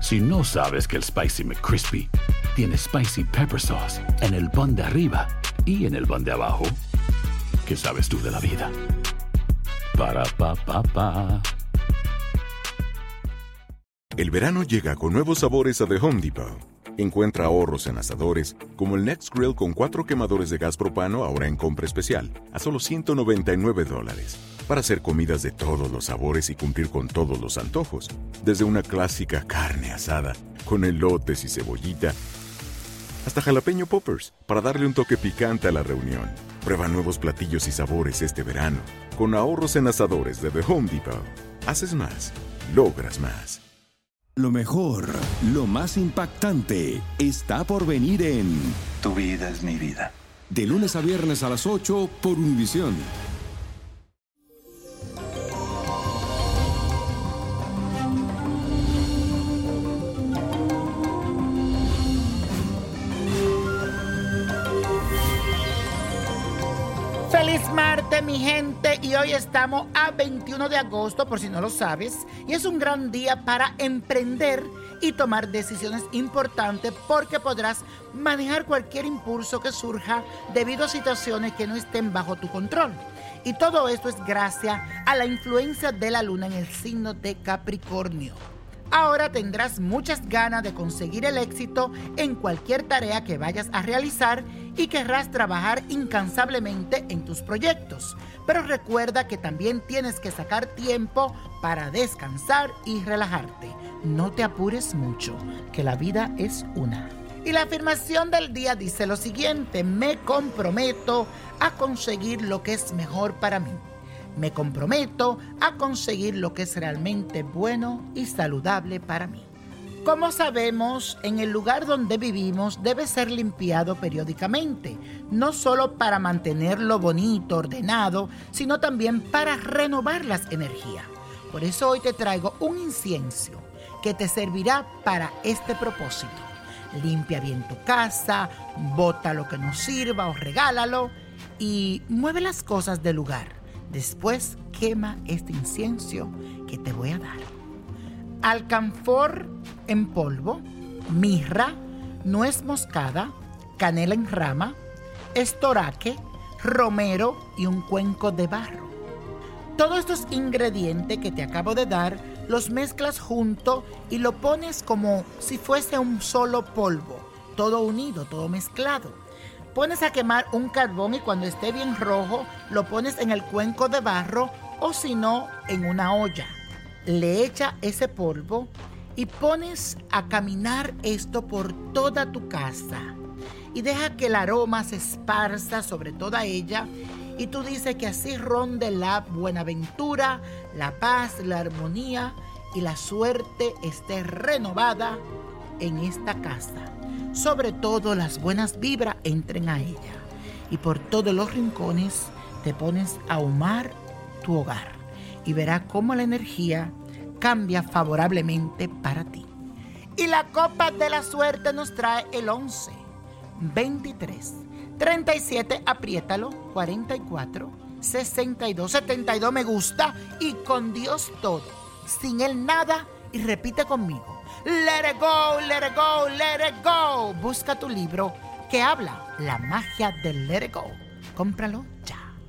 Si no sabes que el Spicy McCrispy tiene Spicy Pepper Sauce en el pan de arriba y en el pan de abajo, ¿qué sabes tú de la vida? Para, pa, pa, pa. El verano llega con nuevos sabores a The Home Depot. Encuentra ahorros en asadores, como el Next Grill con cuatro quemadores de gas propano ahora en compra especial, a solo 199 dólares. Para hacer comidas de todos los sabores y cumplir con todos los antojos. Desde una clásica carne asada, con elotes y cebollita, hasta jalapeño poppers, para darle un toque picante a la reunión. Prueba nuevos platillos y sabores este verano, con ahorros en asadores de The Home Depot. Haces más, logras más. Lo mejor, lo más impactante, está por venir en Tu vida es mi vida. De lunes a viernes a las 8 por Univisión. Feliz martes, mi gente, y hoy estamos a 21 de agosto, por si no lo sabes, y es un gran día para emprender y tomar decisiones importantes porque podrás manejar cualquier impulso que surja debido a situaciones que no estén bajo tu control. Y todo esto es gracias a la influencia de la luna en el signo de Capricornio. Ahora tendrás muchas ganas de conseguir el éxito en cualquier tarea que vayas a realizar y querrás trabajar incansablemente en tus proyectos. Pero recuerda que también tienes que sacar tiempo para descansar y relajarte. No te apures mucho, que la vida es una. Y la afirmación del día dice lo siguiente, me comprometo a conseguir lo que es mejor para mí. Me comprometo a conseguir lo que es realmente bueno y saludable para mí. Como sabemos, en el lugar donde vivimos debe ser limpiado periódicamente, no solo para mantenerlo bonito, ordenado, sino también para renovar las energías. Por eso hoy te traigo un incienso que te servirá para este propósito. Limpia bien tu casa, bota lo que no sirva o regálalo y mueve las cosas del lugar. Después quema este incienso que te voy a dar. Alcanfor en polvo, mirra, nuez moscada, canela en rama, estoraque, romero y un cuenco de barro. Todos estos ingredientes que te acabo de dar los mezclas junto y lo pones como si fuese un solo polvo, todo unido, todo mezclado pones a quemar un carbón y cuando esté bien rojo lo pones en el cuenco de barro o si no en una olla. Le echa ese polvo y pones a caminar esto por toda tu casa y deja que el aroma se esparza sobre toda ella y tú dices que así ronde la buenaventura, la paz, la armonía y la suerte esté renovada en esta casa sobre todo las buenas vibras entren a ella. Y por todos los rincones te pones a ahumar tu hogar y verás cómo la energía cambia favorablemente para ti. Y la copa de la suerte nos trae el 11, 23, 37, apriétalo, 44, 62, 72 me gusta y con Dios todo, sin él nada y repite conmigo. Let it go, let it go, let it go. Busca tu libro que habla la magia del let it go. Cómpralo ya.